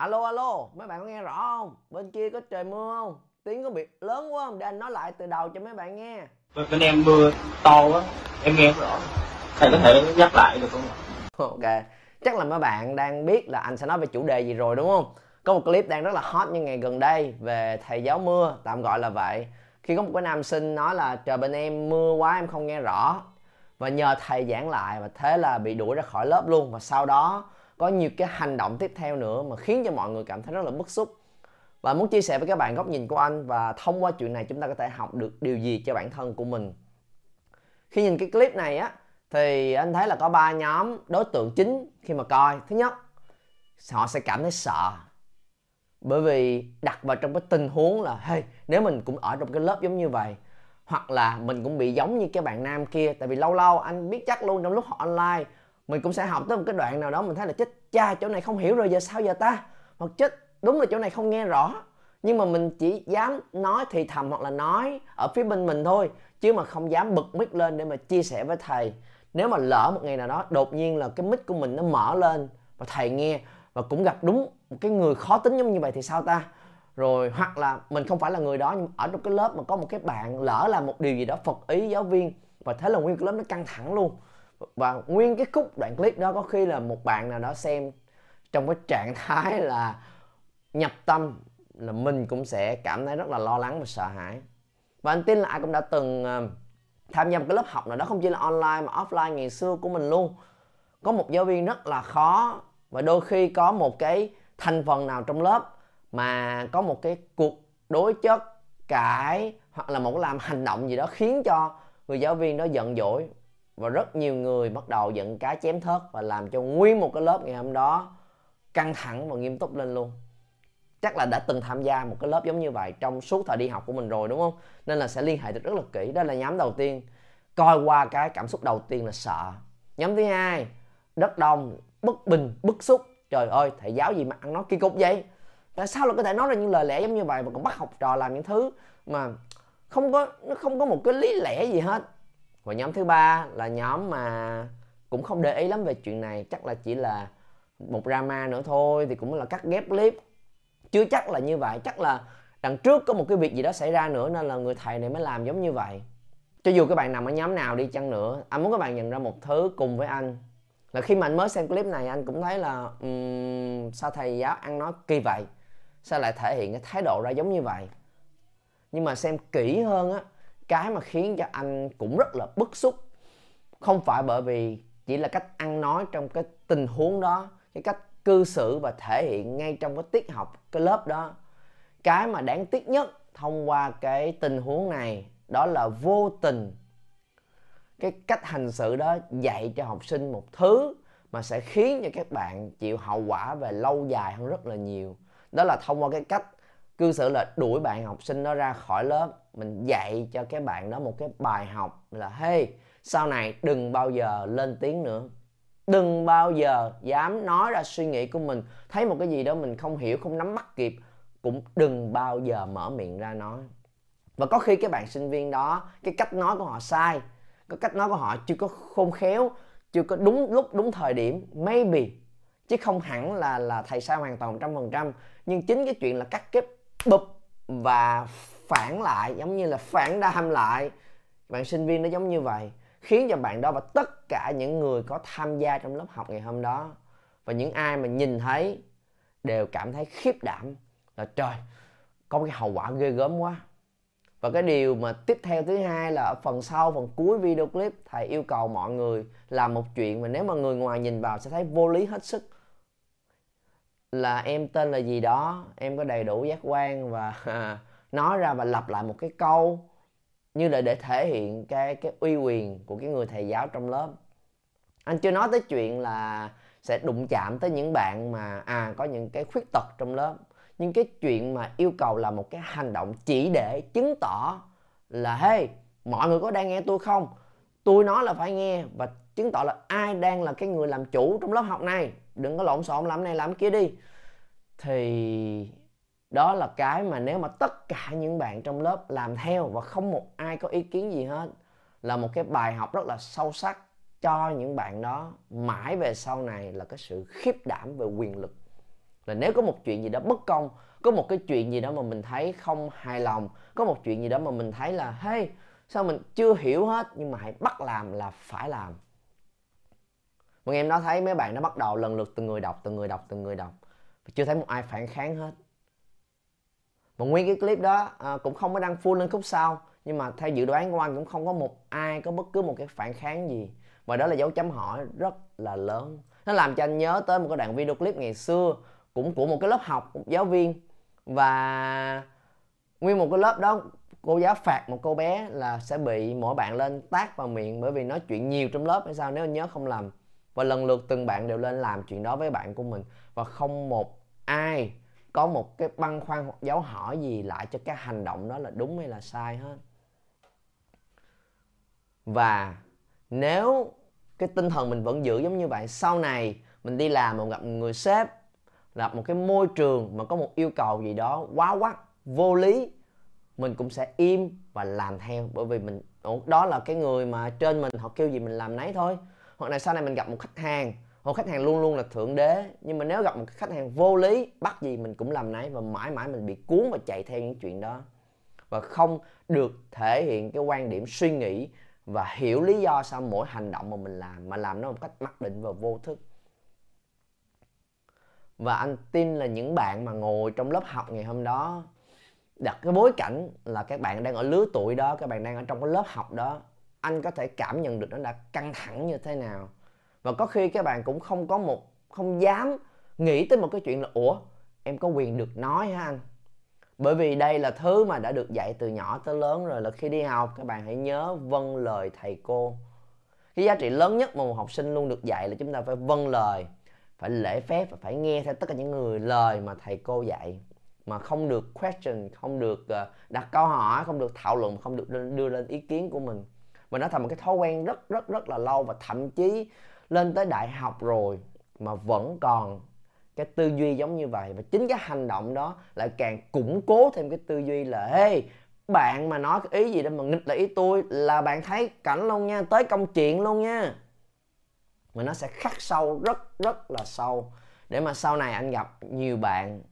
alo alo mấy bạn có nghe rõ không? Bên kia có trời mưa không? Tiếng có bị lớn quá không? Để anh nói lại từ đầu cho mấy bạn nghe. Bên, em mưa to quá em nghe không rõ. Thầy có thể nhắc lại được không ok chắc là mấy bạn đang biết là anh sẽ nói về chủ đề gì rồi đúng không? Có một clip đang rất là hot những ngày gần đây về thầy giáo mưa tạm gọi là vậy. Khi có một cái nam sinh nói là trời bên em mưa quá em không nghe rõ. Và nhờ thầy giảng lại và thế là bị đuổi ra khỏi lớp luôn. Và sau đó có nhiều cái hành động tiếp theo nữa mà khiến cho mọi người cảm thấy rất là bức xúc. Và muốn chia sẻ với các bạn góc nhìn của anh và thông qua chuyện này chúng ta có thể học được điều gì cho bản thân của mình. Khi nhìn cái clip này á, thì anh thấy là có ba nhóm đối tượng chính khi mà coi. Thứ nhất, họ sẽ cảm thấy sợ. Bởi vì đặt vào trong cái tình huống là, hey, nếu mình cũng ở trong cái lớp giống như vậy, hoặc là mình cũng bị giống như cái bạn nam kia, tại vì lâu lâu anh biết chắc luôn trong lúc học online mình cũng sẽ học tới một cái đoạn nào đó mình thấy là chết cha, chỗ này không hiểu rồi, giờ sao giờ ta? Hoặc chết, đúng là chỗ này không nghe rõ. Nhưng mà mình chỉ dám nói thì thầm hoặc là nói ở phía bên mình thôi, chứ mà không dám bật mic lên để mà chia sẻ với thầy. Nếu mà lỡ một ngày nào đó, đột nhiên là cái mic của mình nó mở lên và thầy nghe và cũng gặp đúng một cái người khó tính giống như vậy thì sao ta? Rồi, hoặc là mình không phải là người đó, nhưng ở trong cái lớp mà có một cái bạn lỡ làm một điều gì đó phật ý, giáo viên và thế là nguyên cái lớp nó căng thẳng luôn và nguyên cái khúc đoạn clip đó có khi là một bạn nào đó xem trong cái trạng thái là nhập tâm là mình cũng sẽ cảm thấy rất là lo lắng và sợ hãi. Và anh tin là ai cũng đã từng ờ, tham gia một cái lớp học nào đó, không chỉ là online mà offline ngày xưa của mình luôn. Có một giáo viên rất là khó và đôi khi có một cái thành phần nào trong lớp mà có một cái cuộc đối chất cãi hoặc là một cái làm hành động gì đó khiến cho người giáo viên đó giận dỗi và rất nhiều người bắt đầu giận cá chém thớt và làm cho nguyên một cái lớp ngày hôm đó căng thẳng và nghiêm túc lên luôn. Chắc là đã từng tham gia một cái lớp giống như vậy trong suốt thời đi học của mình rồi, đúng không? Nên là sẽ liên hệ được rất là kỹ, đó là nhóm đầu tiên. Coi qua cái cảm xúc đầu tiên là sợ. Nhóm thứ hai đất đông, bất bình, bức xúc. Trời ơi, thầy giáo gì mà ăn nói kỳ cục vậy? Tại sao lại có thể nói ra những lời lẽ giống như vậy mà còn bắt học trò làm những thứ mà không có, nó không có một cái lý lẽ gì hết? Và nhóm thứ ba là nhóm mà cũng không để ý lắm về chuyện này chắc là chỉ là một drama nữa thôi thì cũng là cắt ghép clip. Chưa chắc là như vậy chắc là đằng trước có một cái việc gì đó xảy ra nữa nên là người thầy này mới làm giống như vậy. Cho dù các bạn nằm ở nhóm nào đi chăng nữa anh muốn các bạn nhận ra một thứ cùng với anh. Là khi mà anh mới xem clip này anh cũng thấy là um, sao thầy giáo ăn nói kỳ vậy? Sao lại thể hiện cái thái độ ra giống như vậy? Nhưng mà xem kỹ hơn á cái mà khiến cho anh cũng rất là bức xúc. Không phải bởi vì chỉ là cách ăn nói trong cái tình huống đó, cái cách cư xử và thể hiện ngay trong cái tiết học, cái lớp đó. Cái mà đáng tiếc nhất thông qua cái tình huống này, đó là vô tình. Cái cách hành xử đó dạy cho học sinh một thứ mà sẽ khiến cho các bạn chịu hậu quả về lâu dài hơn rất là nhiều. Đó là thông qua cái cách cư xử là đuổi bạn học sinh đó ra khỏi lớp, mình dạy cho cái bạn đó một cái bài học là, hey, sau này đừng bao giờ lên tiếng nữa. Đừng bao giờ dám nói ra suy nghĩ của mình. Thấy một cái gì đó mình không hiểu, không nắm bắt kịp, cũng đừng bao giờ mở miệng ra nói. Và có khi cái bạn sinh viên đó, cái cách nói của họ sai, cái cách nói của họ chưa có khôn khéo, chưa có đúng lúc, đúng thời điểm, maybe, chứ không hẳn là là thầy sai hoàn toàn trăm phần trăm, nhưng chính cái chuyện là cắt ghép bụp và phản lại, giống như là phản đam lại. Bạn sinh viên nó giống như vậy, khiến cho bạn đó và tất cả những người có tham gia trong lớp học ngày hôm đó và những ai mà nhìn thấy đều cảm thấy khiếp đảm là trời, có cái hậu quả ghê gớm quá. Và cái điều mà tiếp theo thứ hai là ở phần sau, phần cuối video clip, thầy yêu cầu mọi người làm một chuyện mà nếu mà người ngoài nhìn vào sẽ thấy vô lý hết sức là em tên là gì đó, em có đầy đủ giác quan và nói ra và lặp lại một cái câu như là để thể hiện cái cái uy quyền của cái người thầy giáo trong lớp. Anh chưa nói tới chuyện là sẽ đụng chạm tới những bạn mà à có những cái khuyết tật trong lớp. Nhưng cái chuyện mà yêu cầu là một cái hành động chỉ để chứng tỏ là, hey, mọi người có đang nghe tôi không? Tôi nói là phải nghe và chứng tỏ là ai đang là cái người làm chủ trong lớp học này. Đừng có lộn xộn làm này làm kia đi. Thì đó là cái mà nếu mà tất cả những bạn trong lớp làm theo và không một ai có ý kiến gì hết, là một cái bài học rất là sâu sắc cho những bạn đó mãi về sau này là cái sự khiếp đảm về quyền lực. Là nếu có một chuyện gì đó bất công, có một cái chuyện gì đó mà mình thấy không hài lòng, có một chuyện gì đó mà mình thấy là, hey, sao mình chưa hiểu hết, nhưng mà hãy bắt làm là phải làm mọi em nó thấy mấy bạn nó bắt đầu lần lượt từng người đọc từng người đọc từng người đọc. Và chưa thấy một ai phản kháng hết. Và nguyên cái clip đó à, cũng không có đăng full lên khúc sau. Nhưng mà theo dự đoán của anh cũng không có một ai có bất cứ một cái phản kháng gì. Và đó là dấu chấm hỏi rất là lớn. Nó làm cho anh nhớ tới một cái đoạn video clip ngày xưa cũng của một cái lớp học một giáo viên. Và nguyên một cái lớp đó cô giáo phạt một cô bé là sẽ bị mỗi bạn lên tát vào miệng bởi vì nói chuyện nhiều trong lớp hay sao nếu anh nhớ không lầm và lần lượt từng bạn đều lên làm chuyện đó với bạn của mình. Và không một ai có một cái băn khoăn hoặc dấu hỏi gì lại cho cái hành động đó là đúng hay là sai hết. Và nếu cái tinh thần mình vẫn giữ giống như vậy sau này mình đi làm mà gặp người sếp, gặp một cái môi trường mà có một yêu cầu gì đó quá quắt, vô lý, mình cũng sẽ im và làm theo. Bởi vì mình đó là cái người mà trên mình họ kêu gì mình làm nấy thôi hoặc là sau này mình gặp một khách hàng, hoặc khách hàng luôn luôn là thượng đế, nhưng mà nếu gặp một khách hàng vô lý, bắt gì mình cũng làm nấy và mãi mãi mình bị cuốn và chạy theo những chuyện đó. Và không được thể hiện cái quan điểm suy nghĩ và hiểu lý do sao mỗi hành động mà mình làm, mà làm nó một cách mặc định và vô thức. Và anh tin là những bạn mà ngồi trong lớp học ngày hôm đó, đặt cái bối cảnh là các bạn đang ở lứa tuổi đó, các bạn đang ở trong cái lớp học đó anh có thể cảm nhận được nó đã căng thẳng như thế nào. Và có khi các bạn cũng không có một, không dám nghĩ tới một cái chuyện là, ủa, em có quyền được nói hả anh? Bởi vì đây là thứ mà đã được dạy từ nhỏ tới lớn rồi, là khi đi học, các bạn hãy nhớ vâng lời thầy cô. Cái giá trị lớn nhất mà một học sinh luôn được dạy là chúng ta phải vâng lời, phải lễ phép và phải nghe theo tất cả những người lời mà thầy cô dạy. Mà không được question, không được ờ, đặt câu hỏi, không được thảo luận, không được đưa lên ý kiến của mình mình nó thành một cái thói quen rất rất rất là lâu và thậm chí lên tới đại học rồi mà vẫn còn cái tư duy giống như vậy. Và chính cái hành động đó lại càng củng cố thêm cái tư duy là, hey, bạn mà nói cái ý gì đó mà nghịch lại ý tôi là bạn thấy cảnh luôn nha, tới công chuyện luôn nha. Mà nó sẽ khắc sâu rất rất là sâu. Để mà sau này anh gặp nhiều bạn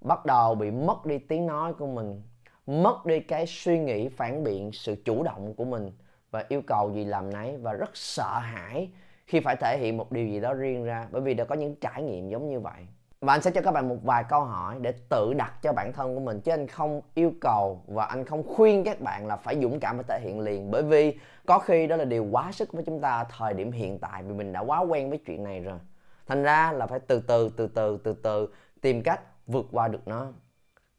bắt đầu bị mất đi tiếng nói của mình, mất đi cái suy nghĩ phản biện, sự chủ động của mình và yêu cầu gì làm nấy và rất sợ hãi khi phải thể hiện một điều gì đó riêng ra, bởi vì đã có những trải nghiệm giống như vậy. Và anh sẽ cho các bạn một vài câu hỏi để tự đặt cho bản thân của mình, chứ anh không yêu cầu và anh không khuyên các bạn là phải dũng cảm và thể hiện liền, bởi vì có khi đó là điều quá sức với chúng ta thời điểm hiện tại, vì mình đã quá quen với chuyện này rồi. Thành ra là phải từ từ từ từ từ từ tìm cách vượt qua được nó.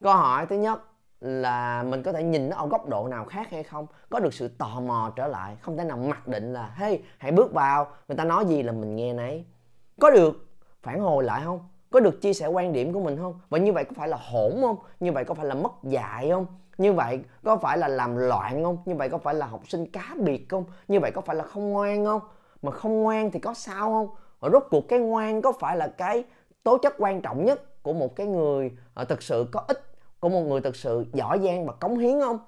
Câu hỏi thứ nhất là mình có thể nhìn nó ở góc độ nào khác hay không, có được sự tò mò trở lại, không thể nào mặc định là, hey, hãy bước vào, người ta nói gì là mình nghe nấy. Có được phản hồi lại không? Có được chia sẻ quan điểm của mình không? Và như vậy có phải là hỗn không? Như vậy có phải là mất dạy không? Như vậy có phải là làm loạn không? Như vậy có phải là học sinh cá biệt không? Như vậy có phải là không ngoan không? Mà không ngoan thì có sao không? Và rốt cuộc cái ngoan có phải là cái tố chất quan trọng nhất của một cái người ờ, thực sự có ích của một người thực sự giỏi giang và cống hiến không?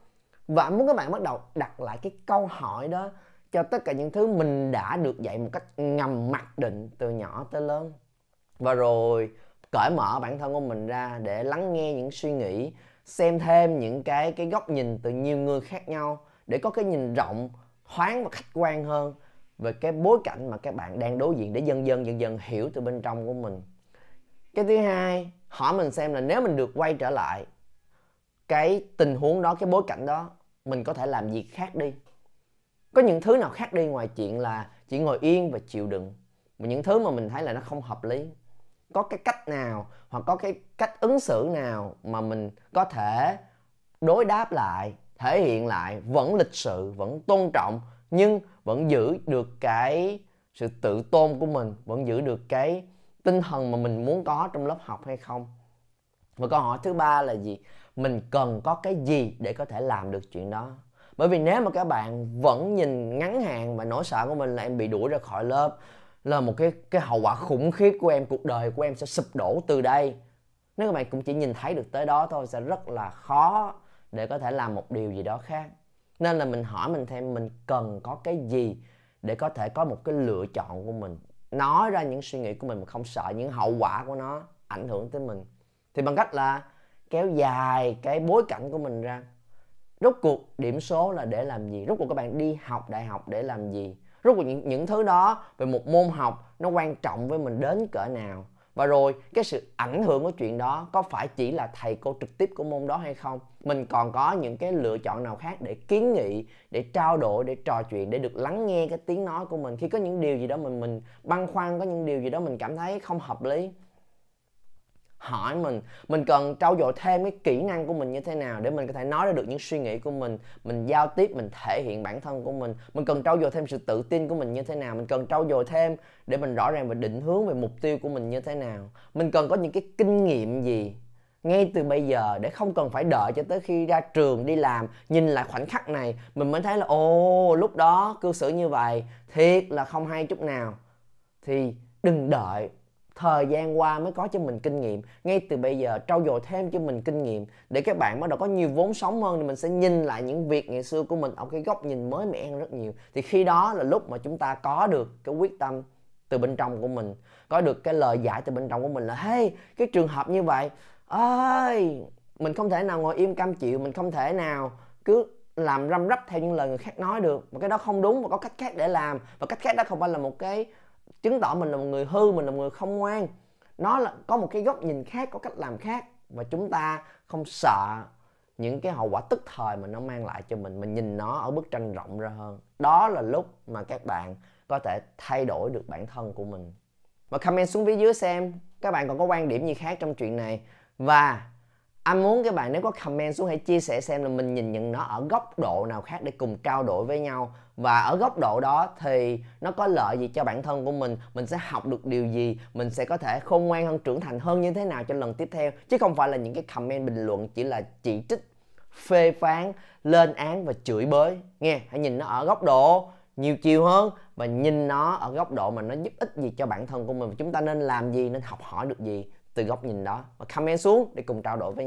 Và muốn các bạn bắt đầu đặt lại cái câu hỏi đó cho tất cả những thứ mình đã được dạy một cách ngầm mặc định từ nhỏ tới lớn. Và rồi, cởi mở bản thân của mình ra để lắng nghe những suy nghĩ, xem thêm những cái cái góc nhìn từ nhiều người khác nhau để có cái nhìn rộng, thoáng và khách quan hơn về cái bối cảnh mà các bạn đang đối diện để dần dần dần dần hiểu từ bên trong của mình. Cái thứ hai, hỏi mình xem là nếu mình được quay trở lại cái tình huống đó, cái bối cảnh đó, mình có thể làm gì khác đi? Có những thứ nào khác đi ngoài chuyện là chỉ ngồi yên và chịu đựng, mà những thứ mà mình thấy là nó không hợp lý? Có cái cách nào hoặc có cái cách ứng xử nào mà mình có thể đối đáp lại, thể hiện lại vẫn lịch sự, vẫn tôn trọng, nhưng vẫn giữ được cái sự tự tôn của mình, vẫn giữ được cái tinh thần mà mình muốn có trong lớp học hay không? Và câu hỏi thứ ba là gì? Mình cần có cái gì để có thể làm được chuyện đó? Bởi vì nếu mà các bạn vẫn nhìn ngắn hạn và nỗi sợ của mình là em bị đuổi ra khỏi lớp, là một cái cái hậu quả khủng khiếp của em, cuộc đời của em sẽ sụp đổ từ đây. Nếu các bạn cũng chỉ nhìn thấy được tới đó thôi, sẽ rất là khó để có thể làm một điều gì đó khác. Nên là mình hỏi mình thêm, mình cần có cái gì để có thể có một cái lựa chọn của mình? Nói ra những suy nghĩ của mình mà không sợ những hậu quả của nó ảnh hưởng tới mình. Thì bằng cách là kéo dài cái bối cảnh của mình ra. Rốt cuộc điểm số là để làm gì? Rốt cuộc các bạn đi học đại học để làm gì? Rốt cuộc những, những thứ đó về một môn học nó quan trọng với mình đến cỡ nào? Và rồi cái sự ảnh hưởng của chuyện đó có phải chỉ là thầy cô trực tiếp của môn đó hay không? Mình còn có những cái lựa chọn nào khác để kiến nghị để trao đổi để trò chuyện để được lắng nghe cái tiếng nói của mình? Khi có những điều gì đó mình mình băn khoăn có những điều gì đó mình cảm thấy không hợp lý hỏi mình mình cần trau dồi thêm cái kỹ năng của mình như thế nào để mình có thể nói ra được những suy nghĩ của mình mình giao tiếp, mình thể hiện bản thân của mình. Mình cần trau dồi thêm sự tự tin của mình như thế nào, mình cần trau dồi thêm để mình rõ ràng về định hướng về mục tiêu của mình như thế nào. Mình cần có những cái kinh nghiệm gì ngay từ bây giờ để không cần phải đợi cho tới khi ra trường đi làm, nhìn lại khoảnh khắc này, mình mới thấy là, ồ, lúc đó cư xử như vậy, thiệt là không hay chút nào. Thì đừng đợi thời gian qua mới có cho mình kinh nghiệm. Ngay từ bây giờ trau dồi thêm cho mình kinh nghiệm để các bạn bắt đầu có nhiều vốn sống hơn thì mình sẽ nhìn lại những việc ngày xưa của mình ở cái góc nhìn mới mẻ hơn rất nhiều. Thì khi đó là lúc mà chúng ta có được cái quyết tâm từ bên trong của mình, có được cái lời giải từ bên trong của mình là, hey, cái trường hợp như vậy, ơi, mình không thể nào ngồi im cam chịu, mình không thể nào cứ làm răm rắp theo những lời người khác nói được. Mà cái đó không đúng và có cách khác để làm và cách khác đó không phải là một cái chứng tỏ mình là một người hư, mình là một người không ngoan. Nó là, có một cái góc nhìn khác, có cách làm khác. Và chúng ta không sợ những cái hậu quả tức thời mà nó mang lại cho mình. Mình nhìn nó ở bức tranh rộng ra hơn. Đó là lúc mà các bạn có thể thay đổi được bản thân của mình. Và comment xuống phía dưới xem, các bạn còn có quan điểm gì khác trong chuyện này. Và anh muốn các bạn nếu có comment xuống hãy chia sẻ xem là mình nhìn nhận nó ở góc độ nào khác để cùng trao đổi với nhau. Và ở góc độ đó thì nó có lợi gì cho bản thân của mình mình sẽ học được điều gì, mình sẽ có thể khôn ngoan hơn, trưởng thành hơn như thế nào cho lần tiếp theo. Chứ không phải là những cái comment bình luận chỉ là chỉ trích, phê phán, lên án và chửi bới. Nghe, hãy nhìn nó ở góc độ nhiều chiều hơn và nhìn nó ở góc độ mà nó giúp ích gì cho bản thân của mình. Chúng ta nên làm gì, nên học hỏi được gì từ góc nhìn đó. Và comment xuống để cùng trao đổi với